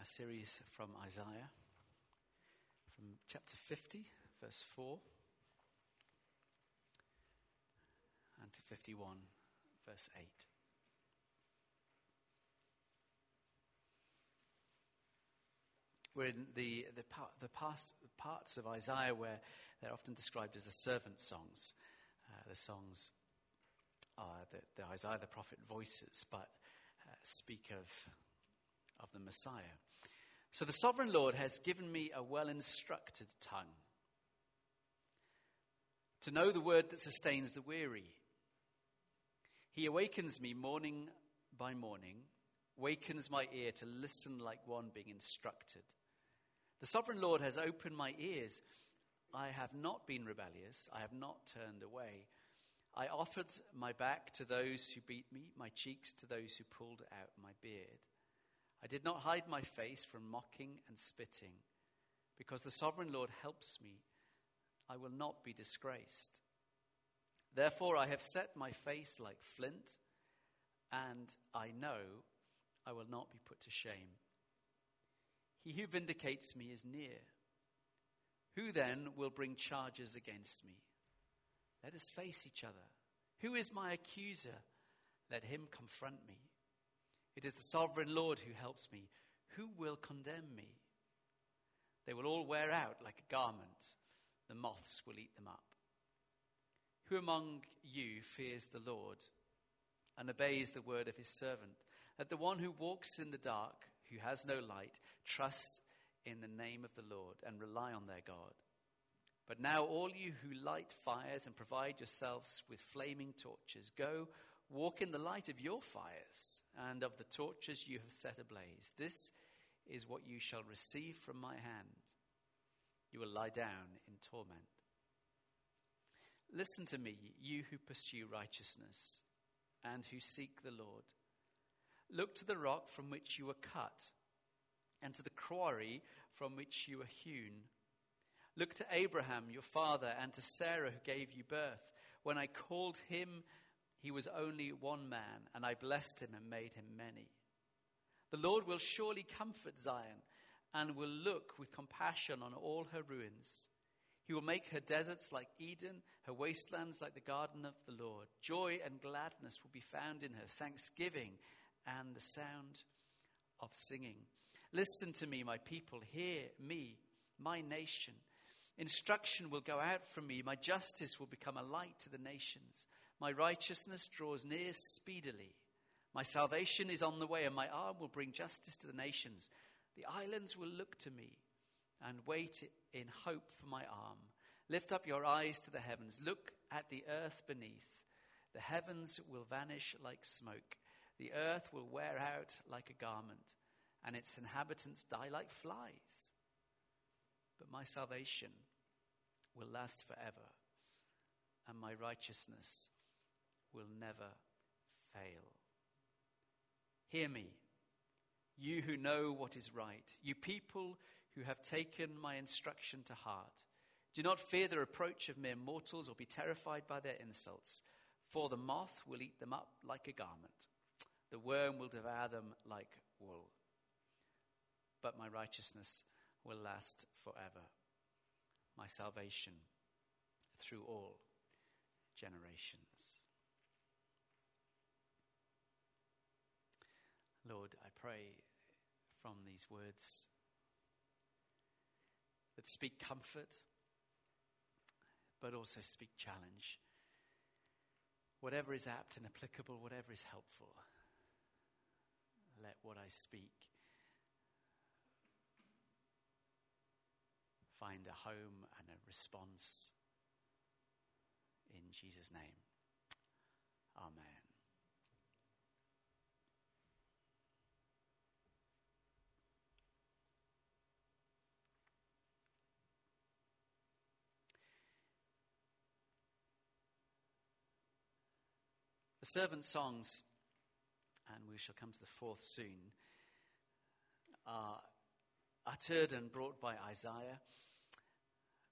our series from Isaiah, from chapter 50, verse 4, and to 51, verse 8. We're in the, the, the past, parts of Isaiah where they're often described as the servant songs. Uh, the songs that the Isaiah the prophet voices, but uh, speak of, of the Messiah. So the sovereign Lord has given me a well instructed tongue to know the word that sustains the weary. He awakens me morning by morning, wakens my ear to listen like one being instructed. The sovereign Lord has opened my ears. I have not been rebellious, I have not turned away. I offered my back to those who beat me, my cheeks to those who pulled out my beard. I did not hide my face from mocking and spitting. Because the sovereign Lord helps me, I will not be disgraced. Therefore, I have set my face like flint, and I know I will not be put to shame. He who vindicates me is near. Who then will bring charges against me? Let us face each other. Who is my accuser? Let him confront me. It is the sovereign Lord who helps me. Who will condemn me? They will all wear out like a garment, the moths will eat them up. Who among you fears the Lord and obeys the word of his servant? That the one who walks in the dark, who has no light, trust in the name of the Lord and rely on their God. But now, all you who light fires and provide yourselves with flaming torches, go walk in the light of your fires and of the torches you have set ablaze. This is what you shall receive from my hand. You will lie down in torment. Listen to me, you who pursue righteousness and who seek the Lord. Look to the rock from which you were cut and to the quarry from which you were hewn. Look to Abraham, your father, and to Sarah, who gave you birth. When I called him, he was only one man, and I blessed him and made him many. The Lord will surely comfort Zion and will look with compassion on all her ruins. He will make her deserts like Eden, her wastelands like the garden of the Lord. Joy and gladness will be found in her, thanksgiving and the sound of singing. Listen to me, my people. Hear me, my nation. Instruction will go out from me. My justice will become a light to the nations. My righteousness draws near speedily. My salvation is on the way, and my arm will bring justice to the nations. The islands will look to me and wait in hope for my arm. Lift up your eyes to the heavens. Look at the earth beneath. The heavens will vanish like smoke. The earth will wear out like a garment, and its inhabitants die like flies. But my salvation will last forever, and my righteousness will never fail. Hear me, you who know what is right, you people who have taken my instruction to heart. Do not fear the reproach of mere mortals or be terrified by their insults, for the moth will eat them up like a garment, the worm will devour them like wool. But my righteousness will last forever, my salvation through all generations. Lord, I pray from these words that speak comfort, but also speak challenge. Whatever is apt and applicable, whatever is helpful, let what I speak find a home and a response in Jesus' name. Amen. Servant songs, and we shall come to the fourth soon, are uttered and brought by Isaiah,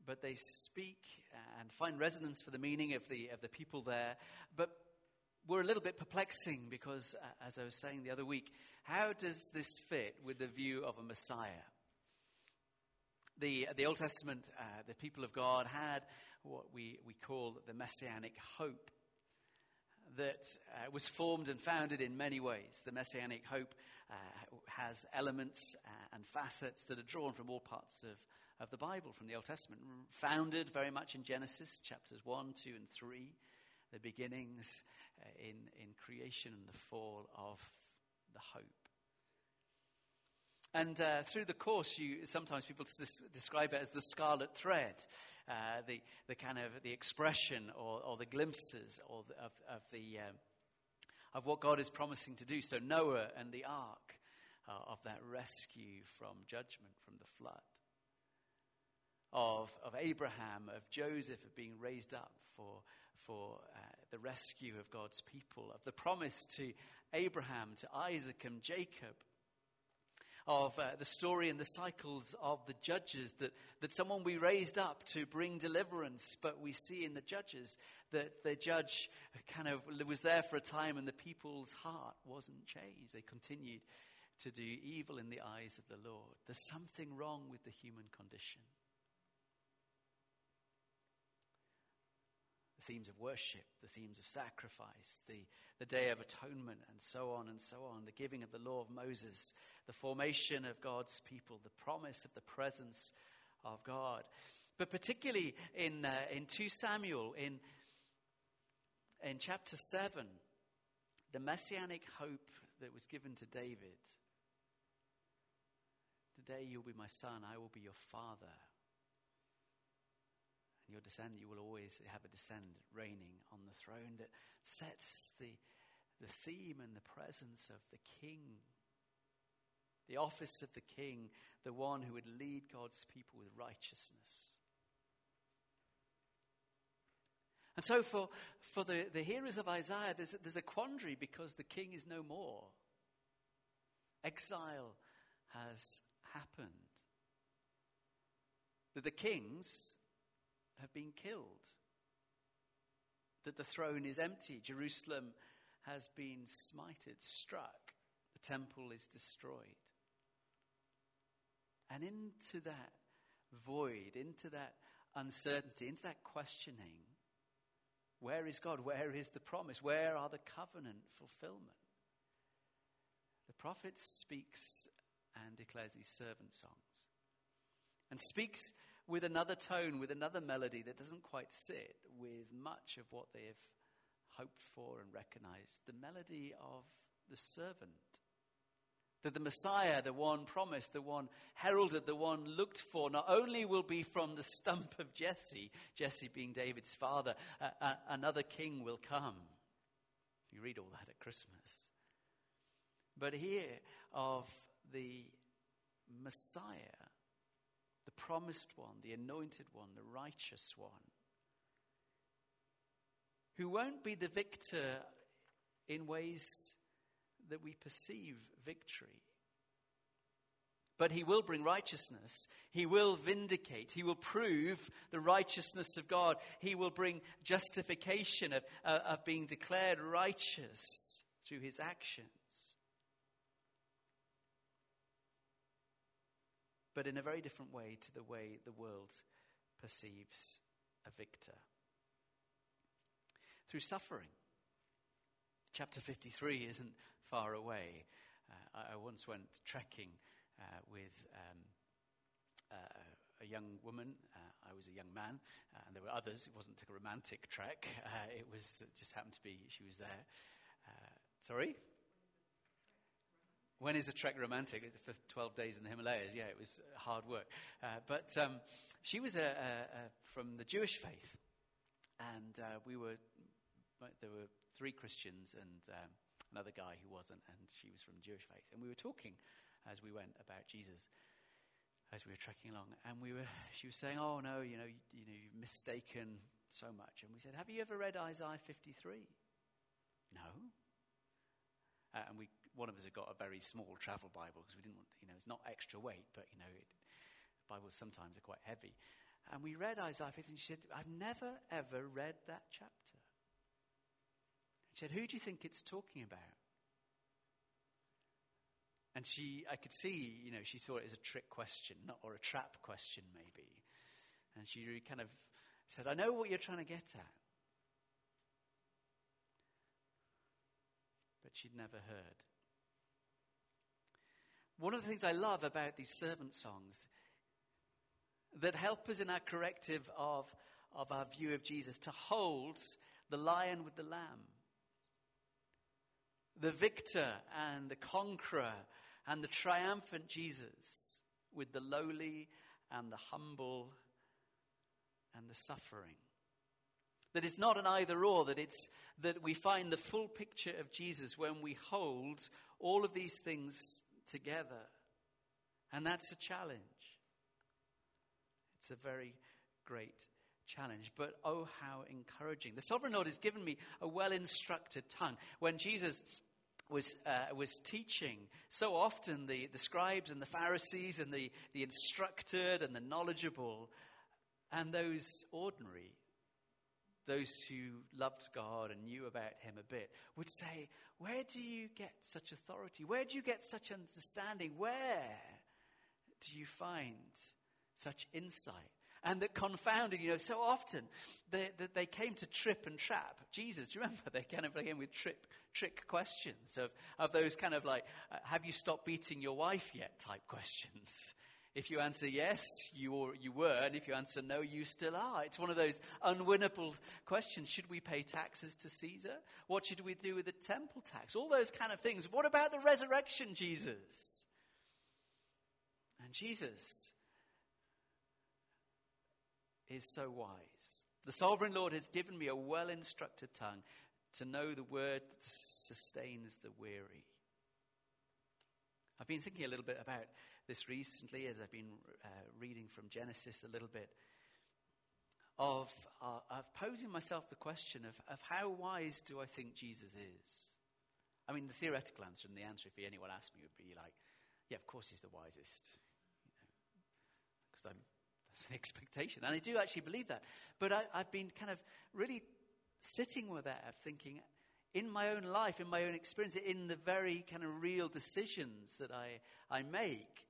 but they speak and find resonance for the meaning of the, of the people there. But were a little bit perplexing because, as I was saying the other week, how does this fit with the view of a Messiah? The, the Old Testament, uh, the people of God had what we, we call the messianic hope that uh, was formed and founded in many ways. The messianic hope uh, has elements uh, and facets that are drawn from all parts of, of the Bible, from the Old Testament, founded very much in Genesis chapters 1, 2, and 3, the beginnings uh, in, in creation and the fall of the hope. And uh, through the course, you, sometimes people describe it as the scarlet thread, uh, the, the kind of the expression or, or the glimpses or the, of, of, the, um, of what God is promising to do. So Noah and the ark uh, of that rescue from judgment, from the flood. Of, of Abraham, of Joseph, of being raised up for, for uh, the rescue of God's people, of the promise to Abraham, to Isaac, and Jacob, of uh, the story and the cycles of the judges, that, that someone we raised up to bring deliverance, but we see in the judges that the judge kind of was there for a time and the people's heart wasn't changed. They continued to do evil in the eyes of the Lord. There's something wrong with the human condition. Themes of worship, the themes of sacrifice, the, the Day of Atonement, and so on and so on, the giving of the law of Moses, the formation of God's people, the promise of the presence of God. But particularly in, uh, in 2 Samuel, in, in chapter 7, the messianic hope that was given to David. Today you'll be my son, I will be your father your descendant, you will always have a descendant reigning on the throne that sets the, the theme and the presence of the king, the office of the king, the one who would lead God's people with righteousness. And so, for, for the, the hearers of Isaiah, there's, there's a quandary because the king is no more. Exile has happened. That the kings have been killed, that the throne is empty, Jerusalem has been smited, struck, the temple is destroyed. And into that void, into that uncertainty, into that questioning, where is God? Where is the promise? Where are the covenant fulfillment? The prophet speaks and declares these servant songs and speaks with another tone, with another melody that doesn't quite sit with much of what they have hoped for and recognized. The melody of the servant. That the Messiah, the one promised, the one heralded, the one looked for, not only will be from the stump of Jesse, Jesse being David's father, another king will come. You read all that at Christmas. But here of the Messiah the promised one, the anointed one, the righteous one, who won't be the victor in ways that we perceive victory. But he will bring righteousness. He will vindicate. He will prove the righteousness of God. He will bring justification of, uh, of being declared righteous through his actions. But in a very different way to the way the world perceives a victor. Through suffering. Chapter 53 isn't far away. Uh, I, once went trekking uh, with um, uh, a young woman. Uh, I was a young man, uh, and there were others. It wasn't a romantic trek. Uh, it was it just happened to be she was there. sorry. When is a trek romantic? For 12 days in the Himalayas. Yeah, it was hard work. Uh, but um, she was a, a, a, from the Jewish faith. And uh, we were, there were three Christians and um, another guy who wasn't, and she was from Jewish faith. And we were talking as we went about Jesus as we were trekking along. And we were, she was saying, Oh, no, you know, you, you know, you've mistaken so much. And we said, Have you ever read Isaiah 53? No. Uh, and we one of us had got a very small travel Bible because we didn't want, you know, it's not extra weight, but, you know, it, Bibles sometimes are quite heavy. And we read Isaiah 50 and she said, I've never ever read that chapter. She said, Who do you think it's talking about? And she, I could see, you know, she saw it as a trick question not, or a trap question, maybe. And she really kind of said, I know what you're trying to get at. But she'd never heard. One of the things I love about these servant songs that help us in our corrective of, of our view of Jesus to hold the lion with the lamb, the victor and the conqueror and the triumphant Jesus with the lowly and the humble and the suffering. That it's not an either or, that it's that we find the full picture of Jesus when we hold all of these things together. And that's a challenge. It's a very great challenge, but oh, how encouraging. The sovereign Lord has given me a well instructed tongue. When Jesus was, uh, was teaching, so often the, the scribes and the Pharisees and the, the instructed and the knowledgeable and those ordinary, those who loved God and knew about Him a bit, would say, Where do you get such authority? Where do you get such understanding? Where do you find such insight? And that confounded, you know, so often they, they, they came to trip and trap Jesus. Do you remember? They kind of came with trip, trick questions of, of those kind of like, have you stopped beating your wife yet type questions. If you answer yes, you, you were, and if you answer no, you still are. It's one of those unwinnable questions. Should we pay taxes to Caesar? What should we do with the temple tax? All those kind of things. What about the resurrection, Jesus? And Jesus is so wise. The sovereign Lord has given me a well instructed tongue to know the word that sustains the weary. I've been thinking a little bit about this recently as I've been uh, reading from Genesis a little bit of, uh, of posing myself the question of, of how wise do I think Jesus is? I mean, the theoretical answer and the answer, if anyone asked me, would be like, yeah, of course he's the wisest. Because you know, that's an expectation. And I do actually believe that. But I, I've been kind of really sitting with that, thinking, in my own life, in my own experience, in the very kind of real decisions that I, I make,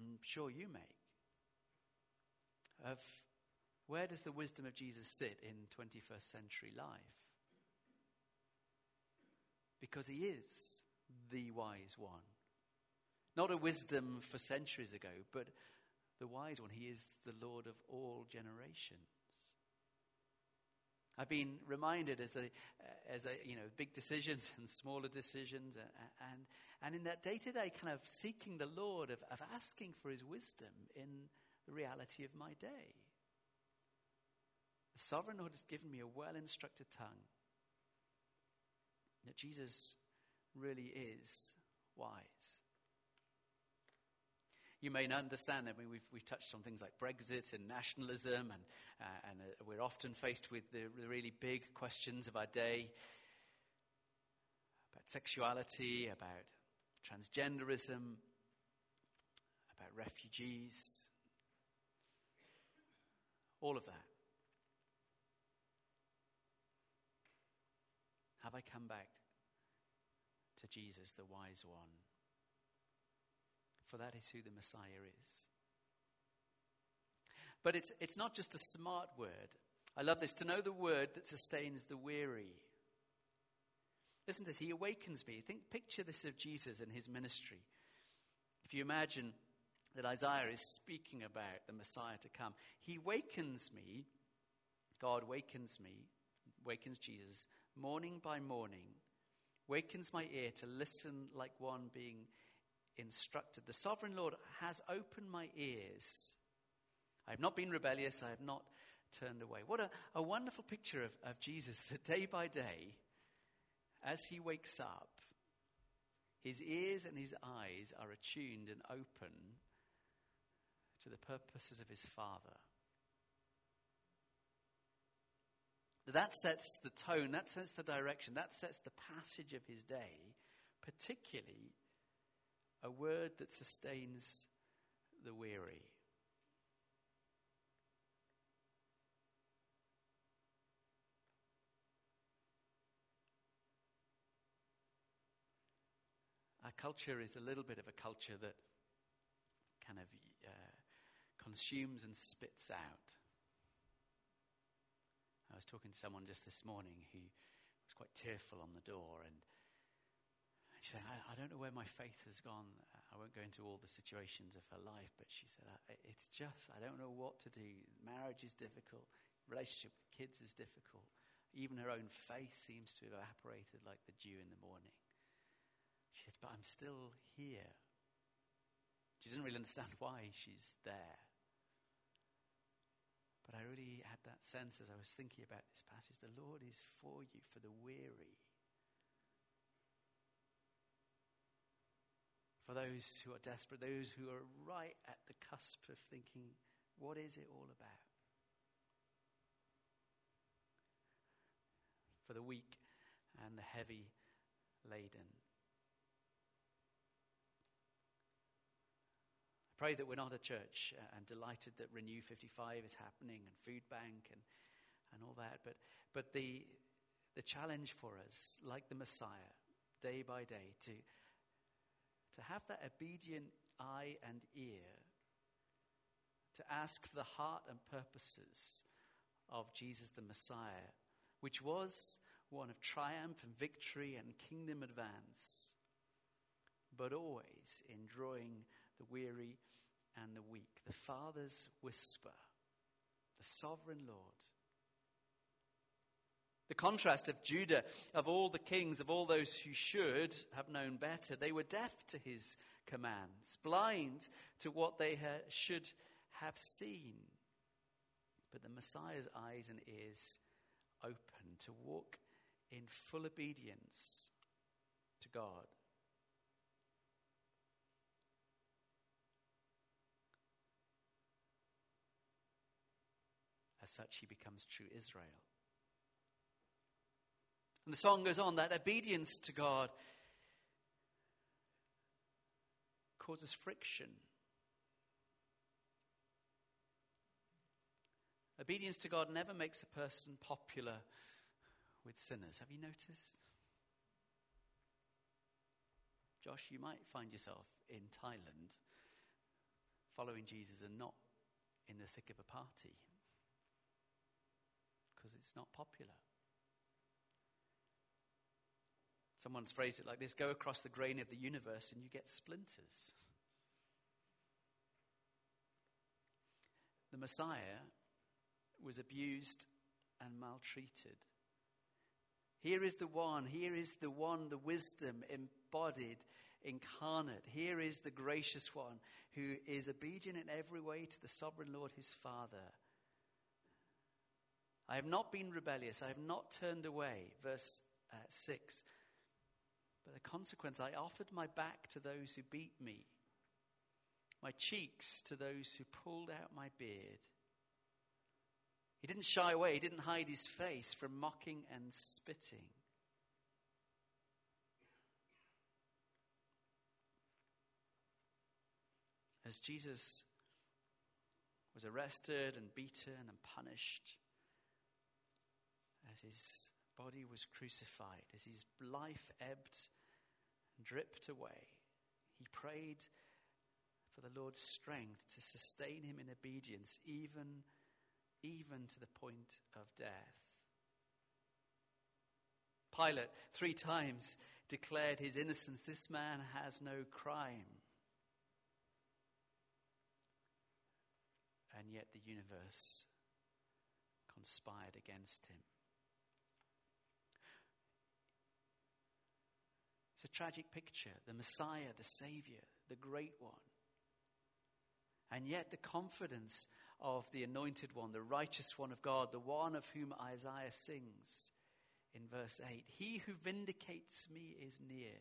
I'm sure you make, of where does the wisdom of Jesus sit in 21st century life? Because he is the wise one. Not a wisdom for centuries ago, but the wise one. He is the Lord of all generations. I've been reminded as a, as a, you know, big decisions and smaller decisions, and, and in that day to day kind of seeking the Lord, of, of asking for his wisdom in the reality of my day. The sovereign Lord has given me a well instructed tongue. That Jesus really is wise. You may not understand, I mean, we've, we've touched on things like Brexit and nationalism, and, uh, and uh, we're often faced with the really big questions of our day about sexuality, about transgenderism, about refugees, all of that. Have I come back to Jesus, the wise one? For that is who the Messiah is. But it's, it's not just a smart word. I love this to know the word that sustains the weary. Listen to this. He awakens me. Think, picture this of Jesus and his ministry. If you imagine that Isaiah is speaking about the Messiah to come, he wakens me, God wakens me, wakens Jesus, morning by morning, wakens my ear to listen like one being instructed. The sovereign Lord has opened my ears. I have not been rebellious, I have not turned away. What a, a wonderful picture of, of Jesus that day by day, as he wakes up, his ears and his eyes are attuned and open to the purposes of his Father. That sets the tone, that sets the direction, that sets the passage of his day, particularly a word that sustains the weary. Culture is a little bit of a culture that kind of uh, consumes and spits out. I was talking to someone just this morning who was quite tearful on the door, and she said, I, I don't know where my faith has gone. I won't go into all the situations of her life, but she said, It's just, I don't know what to do. Marriage is difficult, relationship with kids is difficult. Even her own faith seems to have evaporated like the dew in the morning. But I'm still here. She doesn't really understand why she's there. But I really had that sense as I was thinking about this passage the Lord is for you, for the weary. For those who are desperate, those who are right at the cusp of thinking, what is it all about? For the weak and the heavy laden. Pray that we're not a church uh, and delighted that Renew 55 is happening and Food Bank and, and all that. But, but the, the challenge for us, like the Messiah, day by day, to, to have that obedient eye and ear, to ask for the heart and purposes of Jesus the Messiah, which was one of triumph and victory and kingdom advance, but always in drawing the weary and the weak, the Father's whisper, the sovereign Lord. The contrast of Judah, of all the kings, of all those who should have known better, they were deaf to his commands, blind to what they ha- should have seen. But the Messiah's eyes and ears open to walk in full obedience to God. Such, he becomes true Israel. And the song goes on that obedience to God causes friction. Obedience to God never makes a person popular with sinners. Have you noticed? Josh, you might find yourself in Thailand following Jesus and not in the thick of a party because it's not popular. Someone's phrased it like this go across the grain of the universe and you get splinters. The Messiah was abused and maltreated. Here is the one, here is the one, the wisdom embodied, incarnate. Here is the gracious one who is obedient in every way to the sovereign Lord his Father I have not been rebellious. I have not turned away. Verse uh, 6. But the consequence, I offered my back to those who beat me, my cheeks to those who pulled out my beard. He didn't shy away, he didn't hide his face from mocking and spitting. As Jesus was arrested and beaten and punished, as his body was crucified, as his life ebbed and dripped away, he prayed for the Lord's strength to sustain him in obedience, even, even to the point of death. Pilate three times declared his innocence. This man has no crime. And yet the universe conspired against him. It's a tragic picture. The Messiah, the Savior, the great one. And yet, the confidence of the anointed one, the righteous one of God, the one of whom Isaiah sings in verse 8 He who vindicates me is near.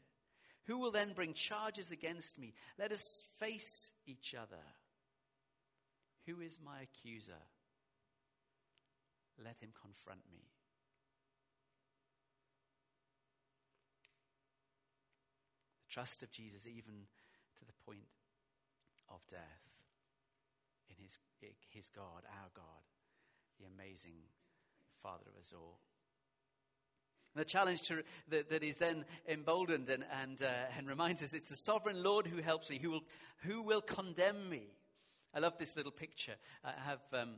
Who will then bring charges against me? Let us face each other. Who is my accuser? Let him confront me. Trust of Jesus even to the point of death in his, his God, our God, the amazing Father of us all. The challenge to, that, that is then emboldened and, and, uh, and reminds us it's the sovereign Lord who helps me, who will, who will condemn me. I love this little picture. I have um,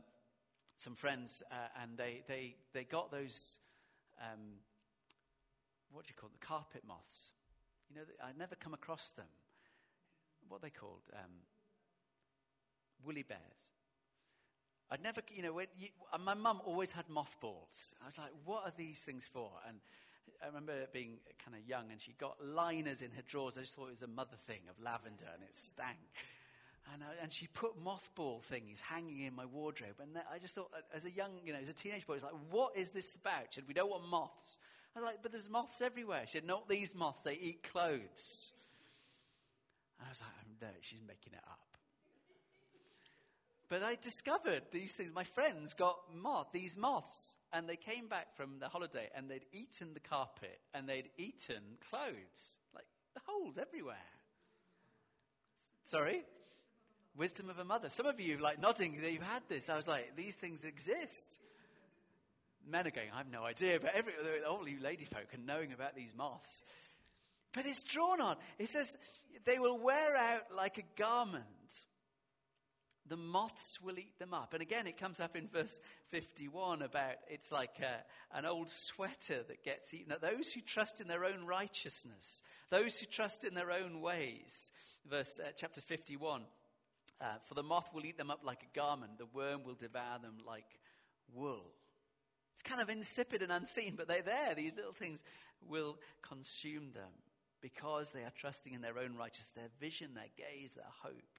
some friends, uh, and they, they, they got those, um, what do you call them, the carpet moths. You know, I'd never come across them. What they called? Um, woolly bears. I'd never, you know, you, my mum always had mothballs. I was like, what are these things for? And I remember being kind of young, and she got liners in her drawers. I just thought it was a mother thing of lavender, and it stank. And, I, and she put mothball things hanging in my wardrobe. And I just thought, as a young, you know, as a teenage boy, I was like, what is this about? We don't want moths. I was like, but there's moths everywhere. She said, not these moths, they eat clothes. And I was like, no, she's making it up. But I discovered these things. My friends got moth, these moths, and they came back from the holiday and they'd eaten the carpet and they'd eaten clothes. Like the holes everywhere. Sorry? Wisdom of a mother. Some of you like nodding that you've had this. I was like, these things exist. Men are going, I have no idea, but every, all you lady folk are knowing about these moths. But it's drawn on. It says, they will wear out like a garment. The moths will eat them up. And again, it comes up in verse 51 about it's like a, an old sweater that gets eaten. Those who trust in their own righteousness, those who trust in their own ways. Verse uh, chapter 51 uh, For the moth will eat them up like a garment, the worm will devour them like wool. It's kind of insipid and unseen, but they're there. These little things will consume them because they are trusting in their own righteousness, their vision, their gaze, their hope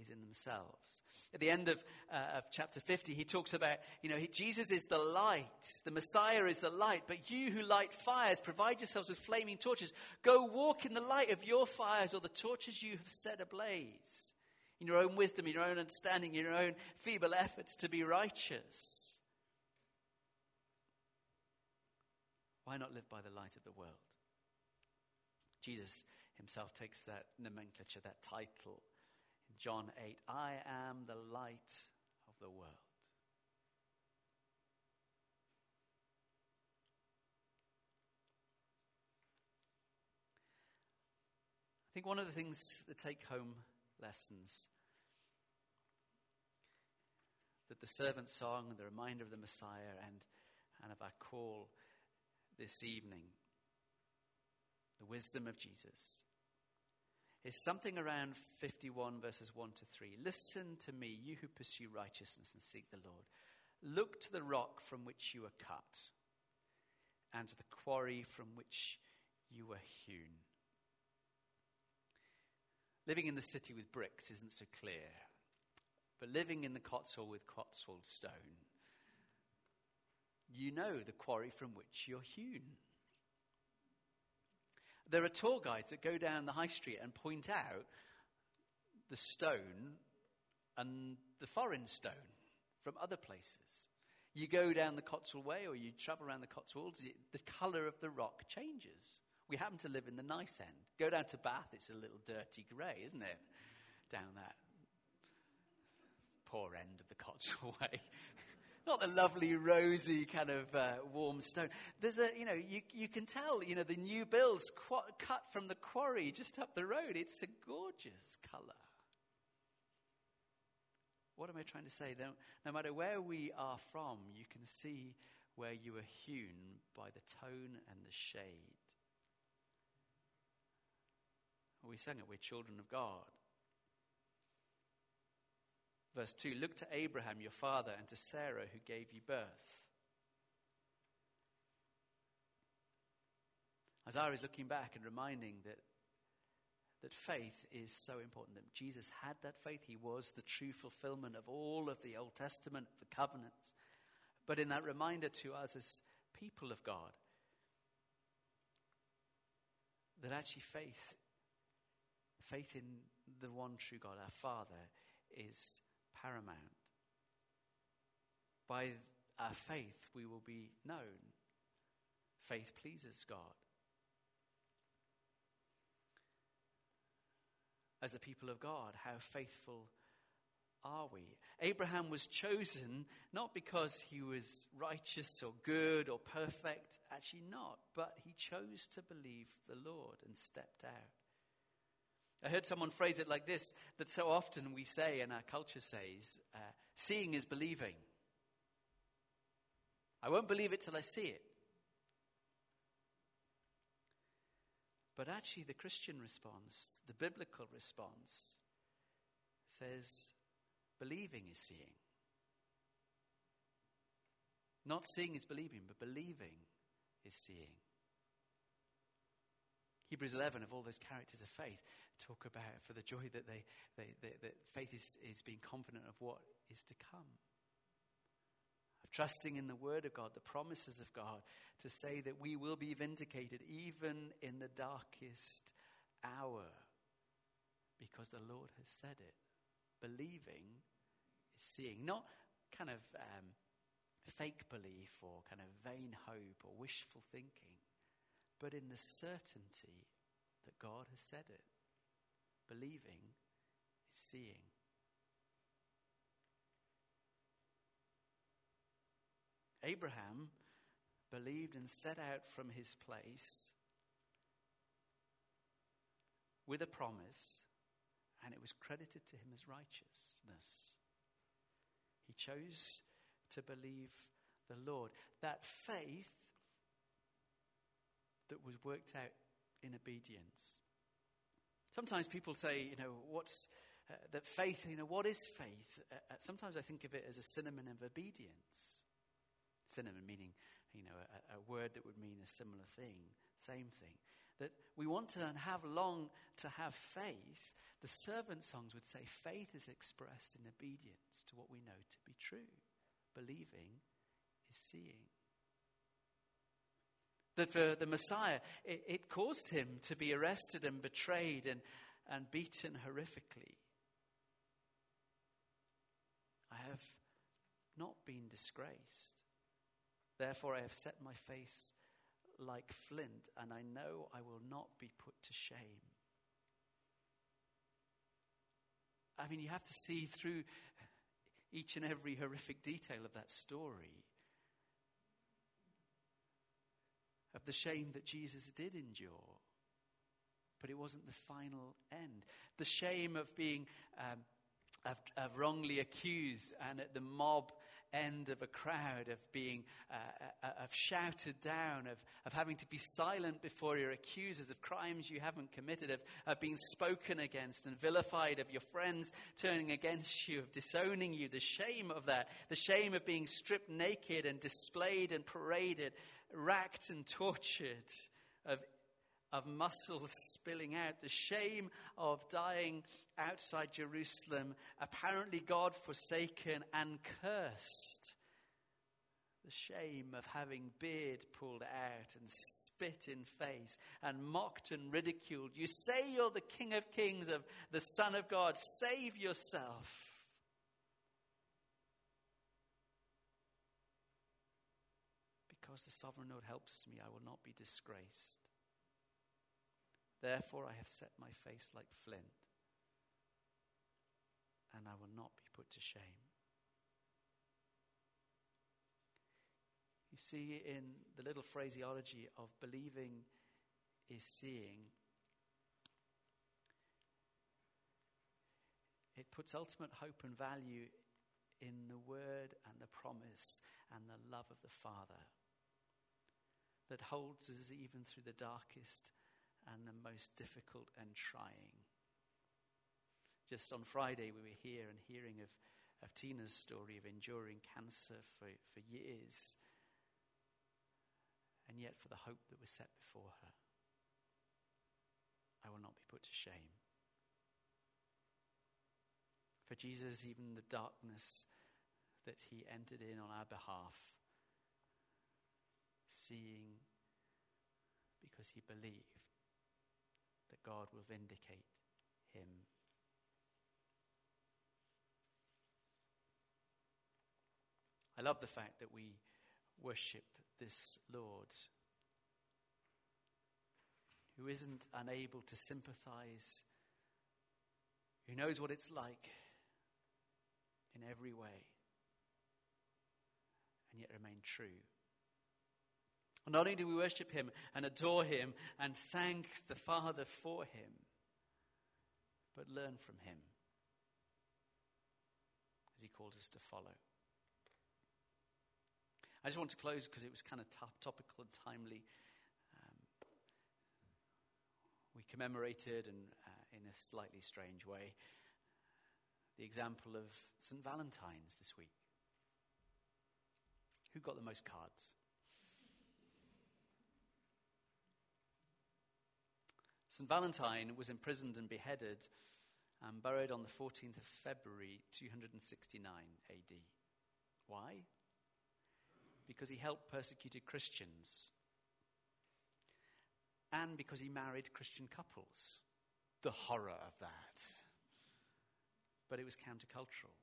is in themselves. At the end of, uh, of chapter 50, he talks about, you know, he, Jesus is the light, the Messiah is the light, but you who light fires, provide yourselves with flaming torches. Go walk in the light of your fires or the torches you have set ablaze in your own wisdom, in your own understanding, in your own feeble efforts to be righteous. Why not live by the light of the world? Jesus himself takes that nomenclature, that title in John 8 I am the light of the world. I think one of the things, the take home lessons that the servant song the reminder of the Messiah and, and of our call this evening, the wisdom of Jesus, is something around 51 verses 1 to 3. Listen to me, you who pursue righteousness and seek the Lord. Look to the rock from which you were cut and to the quarry from which you were hewn. Living in the city with bricks isn't so clear, but living in the Cotswold with Cotswold stone, you know the quarry from which you're hewn. There are tour guides that go down the high street and point out the stone and the foreign stone from other places. You go down the Cotswold Way or you travel around the Cotswolds, the colour of the rock changes. We happen to live in the nice end. Go down to Bath, it's a little dirty grey, isn't it? Down that poor end of the Cotswold Way. Not the lovely, rosy, kind of uh, warm stone. There's a, you know, you, you can tell, you know, the new builds qu- cut from the quarry just up the road. It's a gorgeous colour. What am I trying to say? No, no matter where we are from, you can see where you are hewn by the tone and the shade. We sang it, we're children of God. Verse 2 Look to Abraham, your father, and to Sarah, who gave you birth. Isaiah is looking back and reminding that, that faith is so important. That Jesus had that faith. He was the true fulfillment of all of the Old Testament, the covenants. But in that reminder to us as people of God, that actually faith Faith in the one true God, our Father, is paramount. By our faith, we will be known. Faith pleases God. As a people of God, how faithful are we? Abraham was chosen not because he was righteous or good or perfect, actually not, but he chose to believe the Lord and stepped out. I heard someone phrase it like this that so often we say, and our culture says, uh, seeing is believing. I won't believe it till I see it. But actually, the Christian response, the biblical response, says believing is seeing. Not seeing is believing, but believing is seeing. Hebrews 11, of all those characters of faith, talk about for the joy that they, they, they that faith is, is being confident of what is to come. Of trusting in the word of God, the promises of God, to say that we will be vindicated even in the darkest hour because the Lord has said it. Believing is seeing, not kind of um, fake belief or kind of vain hope or wishful thinking, but in the certainty that God has said it. Believing is seeing. Abraham believed and set out from his place with a promise, and it was credited to him as righteousness. He chose to believe the Lord. That faith that was worked out in obedience. Sometimes people say, you know, what's uh, that faith, you know, what is faith? Uh, uh, sometimes I think of it as a synonym of obedience. Synonym meaning, you know, a, a word that would mean a similar thing, same thing. That we want to and have long to have faith. The servant songs would say faith is expressed in obedience to what we know to be true. Believing is seeing that for the Messiah, it, it, caused him to be arrested and betrayed and, and beaten horrifically. I have not been disgraced. Therefore, I have set my face like flint, and I know I will not be put to shame. I mean, you have to see through each and every horrific detail of that story of the shame that Jesus did endure. But it wasn't the final end. The shame of being um, of, of wrongly accused and at the mob end of a crowd, of being uh, uh, of shouted down, of, of having to be silent before your accusers of crimes you haven't committed, of, of being spoken against and vilified, of your friends turning against you, of disowning you, the shame of that, the shame of being stripped naked and displayed and paraded racked and tortured, of, of muscles spilling out, the shame of dying outside Jerusalem, apparently God forsaken and cursed. The shame of having beard pulled out and spit in face and mocked and ridiculed. You say you're the King of Kings, of the Son of God. Save yourself. Because the sovereign Lord helps me, I will not be disgraced. Therefore, I have set my face like flint, and I will not be put to shame. You see, in the little phraseology of believing is seeing, it puts ultimate hope and value in the word and the promise and the love of the Father that holds us even through the darkest and the most difficult and trying. Just on Friday, we were here and hearing of, of Tina's story of enduring cancer for, for years, and yet for the hope that was set before her. I will not be put to shame. For Jesus, even the darkness that he entered in on our behalf seeing because he believed that God will vindicate him. I love the fact that we worship this Lord who isn't unable to sympathize, who knows what it's like in every way and yet remain true. Not only do we worship him and adore him and thank the Father for him, but learn from him as he calls us to follow. I just want to close because it was kind of top, topical and timely. Um, we commemorated, and uh, in a slightly strange way, the example of St. Valentine's this week. Who got the most cards? St. Valentine was imprisoned and beheaded and buried on the 14th of February 269 AD. Why? because he helped persecuted Christians and because he married Christian couples. The horror of that. But it was countercultural.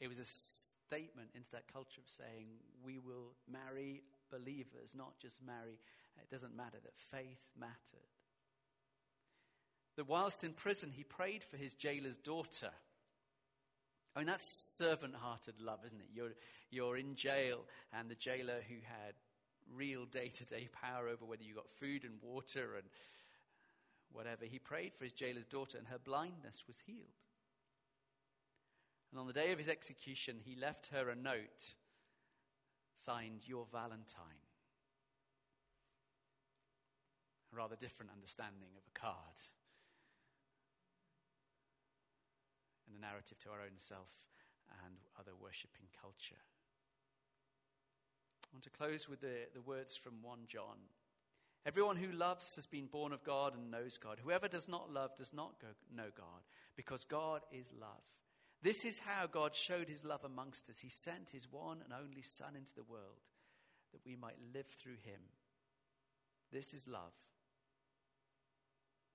It was a statement into that culture of saying, we will marry believers, not just marry. It doesn't matter that faith mattered. That whilst in prison, he prayed for his jailer's daughter I mean, that's servant hearted love, isn't it? You're, you're in jail, and the jailer who had real day to day power over whether you got food and water and whatever, he prayed for his jailer's daughter, and her blindness was healed. And on the day of his execution, he left her a note signed, Your Valentine. A rather different understanding of a card. and a narrative to our own self and other worshipping culture. I want to close with the, the words from 1 John. Everyone who loves has been born of God and knows God. Whoever does not love does not go, know God, because God is love. This is how God showed his love amongst us. He sent his one and only Son into the world that we might live through him. This is love.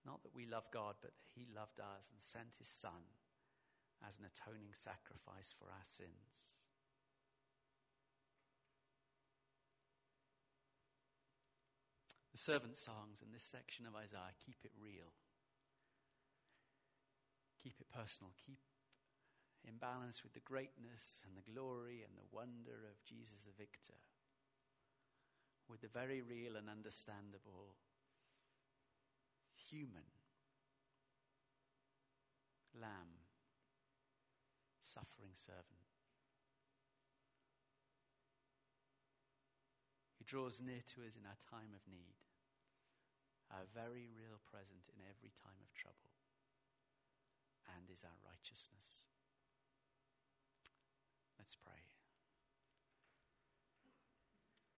Not that we love God, but that he loved us and sent his Son as an atoning sacrifice for our sins. The servant songs in this section of Isaiah keep it real, keep it personal, keep in balance with the greatness and the glory and the wonder of Jesus the victor, with the very real and understandable human lamb suffering servant. He draws near to us in our time of need, our very real present in every time of trouble, and is our righteousness. Let's pray.